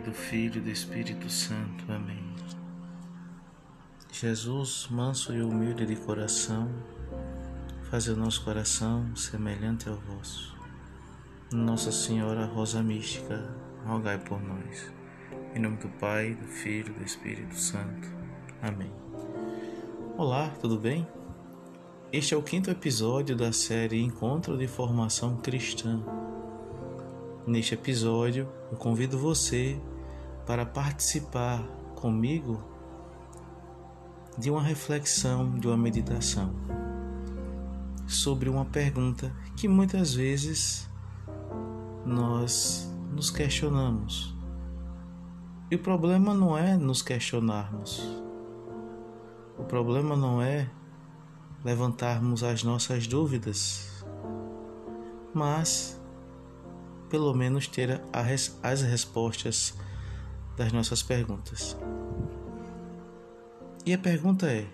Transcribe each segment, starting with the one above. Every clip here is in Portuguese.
do Filho e do Espírito Santo. Amém. Jesus, manso e humilde de coração, faz o nosso coração semelhante ao vosso. Nossa Senhora Rosa Mística, rogai por nós. Em nome do Pai, do Filho e do Espírito Santo. Amém. Olá, tudo bem? Este é o quinto episódio da série Encontro de Formação Cristã. Neste episódio, eu convido você para participar comigo de uma reflexão, de uma meditação sobre uma pergunta que muitas vezes nós nos questionamos. E o problema não é nos questionarmos. O problema não é levantarmos as nossas dúvidas, mas pelo menos ter as respostas das nossas perguntas. E a pergunta é: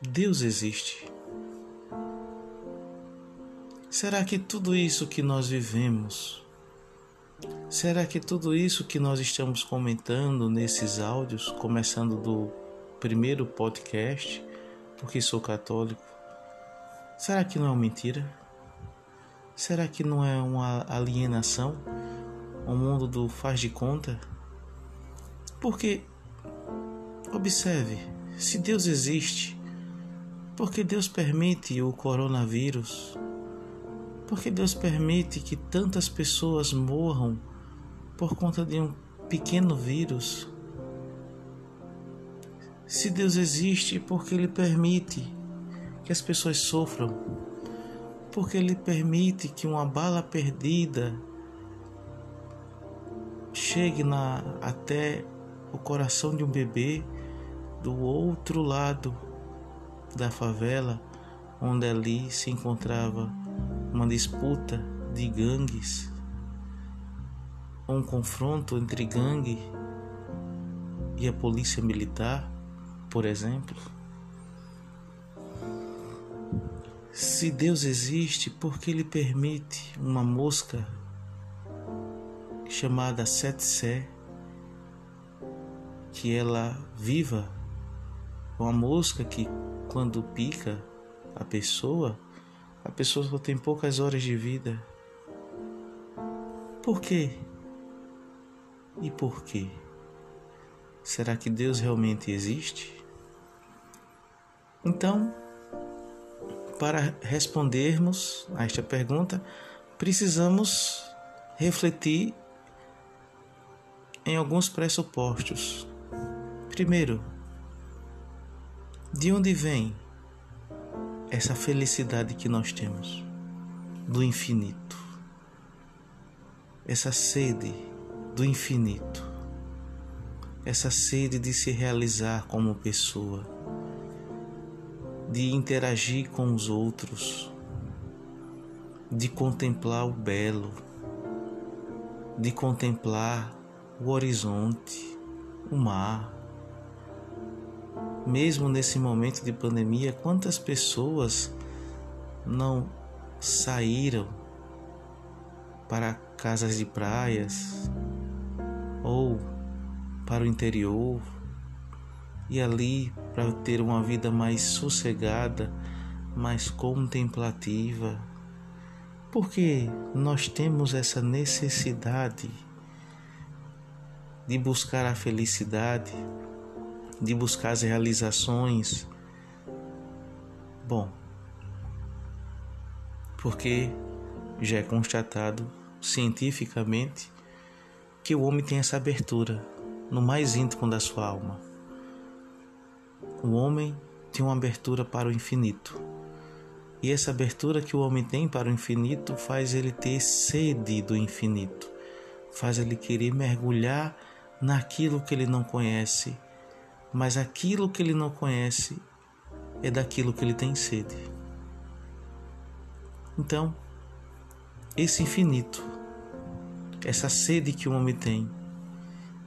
Deus existe? Será que tudo isso que nós vivemos, será que tudo isso que nós estamos comentando nesses áudios, começando do primeiro podcast, porque sou católico, será que não é uma mentira? Será que não é uma alienação? Um mundo do faz de conta? Porque, observe, se Deus existe, porque Deus permite o coronavírus? Porque Deus permite que tantas pessoas morram por conta de um pequeno vírus? Se Deus existe, porque Ele permite que as pessoas sofram, porque Ele permite que uma bala perdida chegue na, até o coração de um bebê do outro lado da favela, onde ali se encontrava uma disputa de gangues, um confronto entre gangue e a polícia militar por exemplo. Se Deus existe, por que Ele permite uma mosca chamada Setsé que ela viva? Uma mosca que, quando pica a pessoa, a pessoa só tem poucas horas de vida. Por quê? E por quê? Será que Deus realmente existe? Então, para respondermos a esta pergunta, precisamos refletir em alguns pressupostos. Primeiro, de onde vem essa felicidade que nós temos? Do infinito. Essa sede do infinito. Essa sede de se realizar como pessoa de interagir com os outros, de contemplar o belo, de contemplar o horizonte, o mar. Mesmo nesse momento de pandemia, quantas pessoas não saíram para casas de praias ou para o interior e ali para ter uma vida mais sossegada, mais contemplativa. Porque nós temos essa necessidade de buscar a felicidade, de buscar as realizações. Bom, porque já é constatado cientificamente que o homem tem essa abertura no mais íntimo da sua alma. O homem tem uma abertura para o infinito. E essa abertura que o homem tem para o infinito faz ele ter sede do infinito, faz ele querer mergulhar naquilo que ele não conhece, mas aquilo que ele não conhece é daquilo que ele tem sede. Então, esse infinito, essa sede que o homem tem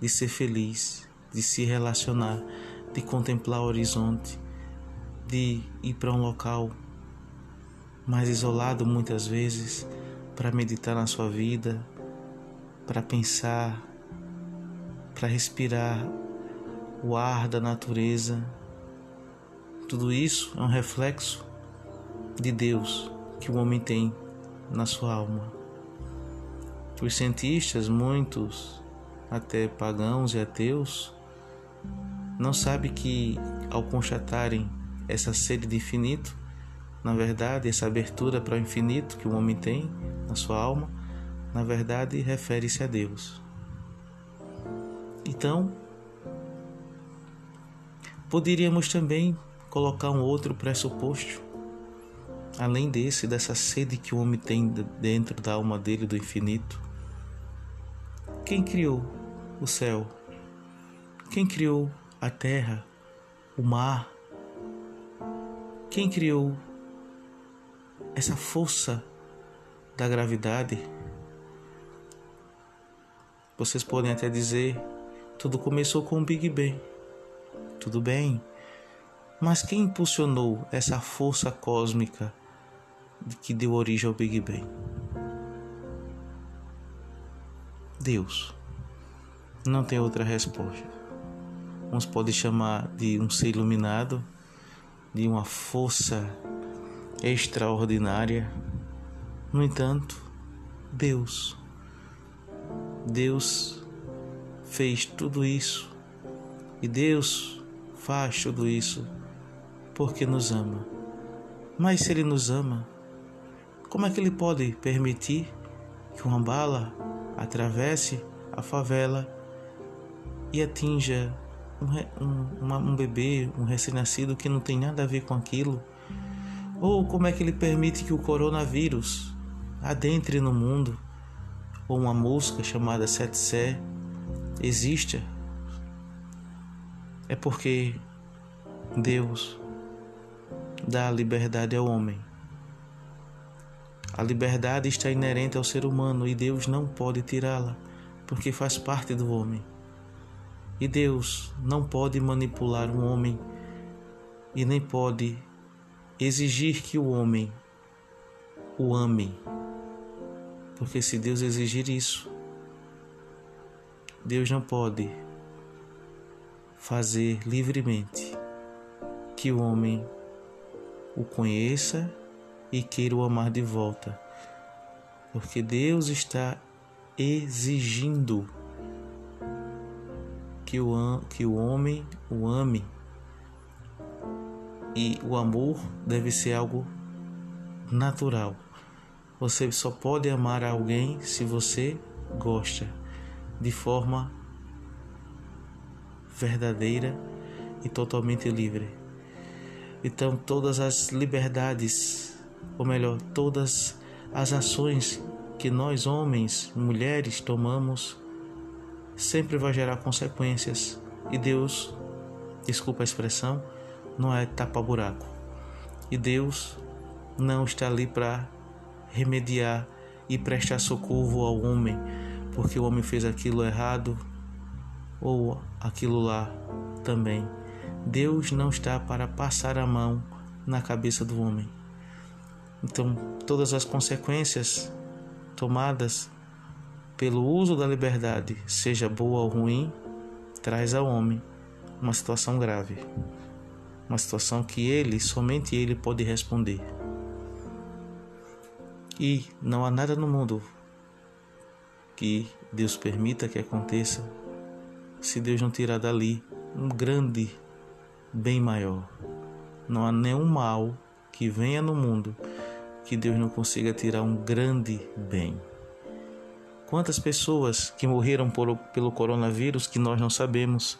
de ser feliz, de se relacionar, de contemplar o horizonte, de ir para um local mais isolado muitas vezes para meditar na sua vida, para pensar, para respirar o ar da natureza. Tudo isso é um reflexo de Deus que o homem tem na sua alma. Os cientistas, muitos até pagãos e ateus, não sabem que ao constatarem essa sede de infinito, na verdade, essa abertura para o infinito que o homem tem na sua alma, na verdade, refere-se a Deus. Então, poderíamos também colocar um outro pressuposto, além desse, dessa sede que o homem tem dentro da alma dele do infinito. Quem criou o céu? Quem criou a terra, o mar? Quem criou essa força da gravidade? Vocês podem até dizer, tudo começou com o Big Bang. Tudo bem, mas quem impulsionou essa força cósmica que deu origem ao Big Bang? Deus. Não tem outra resposta. Uns podem chamar de um ser iluminado, de uma força extraordinária. No entanto, Deus. Deus fez tudo isso e Deus faz tudo isso porque nos ama. Mas se Ele nos ama, como é que Ele pode permitir que uma bala atravesse a favela e atinja um, um, um bebê, um recém-nascido que não tem nada a ver com aquilo? Ou como é que ele permite que o coronavírus adentre no mundo? Ou uma mosca chamada Setsé exista? É porque Deus dá liberdade ao homem. A liberdade está inerente ao ser humano e Deus não pode tirá-la, porque faz parte do homem. E Deus não pode manipular um homem e nem pode exigir que o homem o ame. Porque se Deus exigir isso, Deus não pode fazer livremente que o homem o conheça e queira o amar de volta. Porque Deus está exigindo que o, que o homem o ame e o amor deve ser algo natural. Você só pode amar alguém se você gosta, de forma verdadeira e totalmente livre. Então, todas as liberdades, ou melhor, todas as ações que nós, homens, mulheres, tomamos, sempre vai gerar consequências. E Deus, desculpa a expressão, não é tapa-buraco. E Deus não está ali para remediar e prestar socorro ao homem, porque o homem fez aquilo errado ou aquilo lá também. Deus não está para passar a mão na cabeça do homem. Então, todas as consequências tomadas pelo uso da liberdade, seja boa ou ruim, traz ao homem uma situação grave uma situação que ele, somente ele pode responder. E não há nada no mundo que Deus permita que aconteça se Deus não tirar dali um grande bem maior. Não há nenhum mal que venha no mundo que Deus não consiga tirar um grande bem. Quantas pessoas que morreram por, pelo coronavírus que nós não sabemos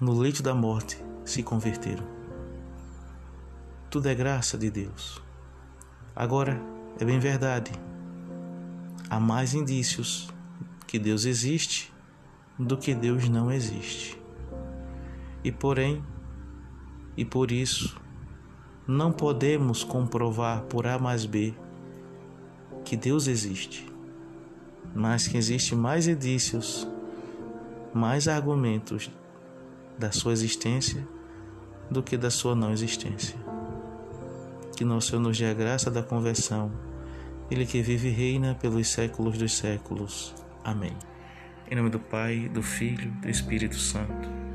no leito da morte se converteram. Tudo é graça de Deus. Agora, é bem verdade, há mais indícios que Deus existe do que Deus não existe. E porém, e por isso, não podemos comprovar por A mais B que Deus existe, mas que existem mais indícios, mais argumentos da sua existência do que da sua não existência. Que nosso Senhor nos dê a graça da conversão, Ele que vive e reina pelos séculos dos séculos. Amém. Em nome do Pai, do Filho, do Espírito Santo.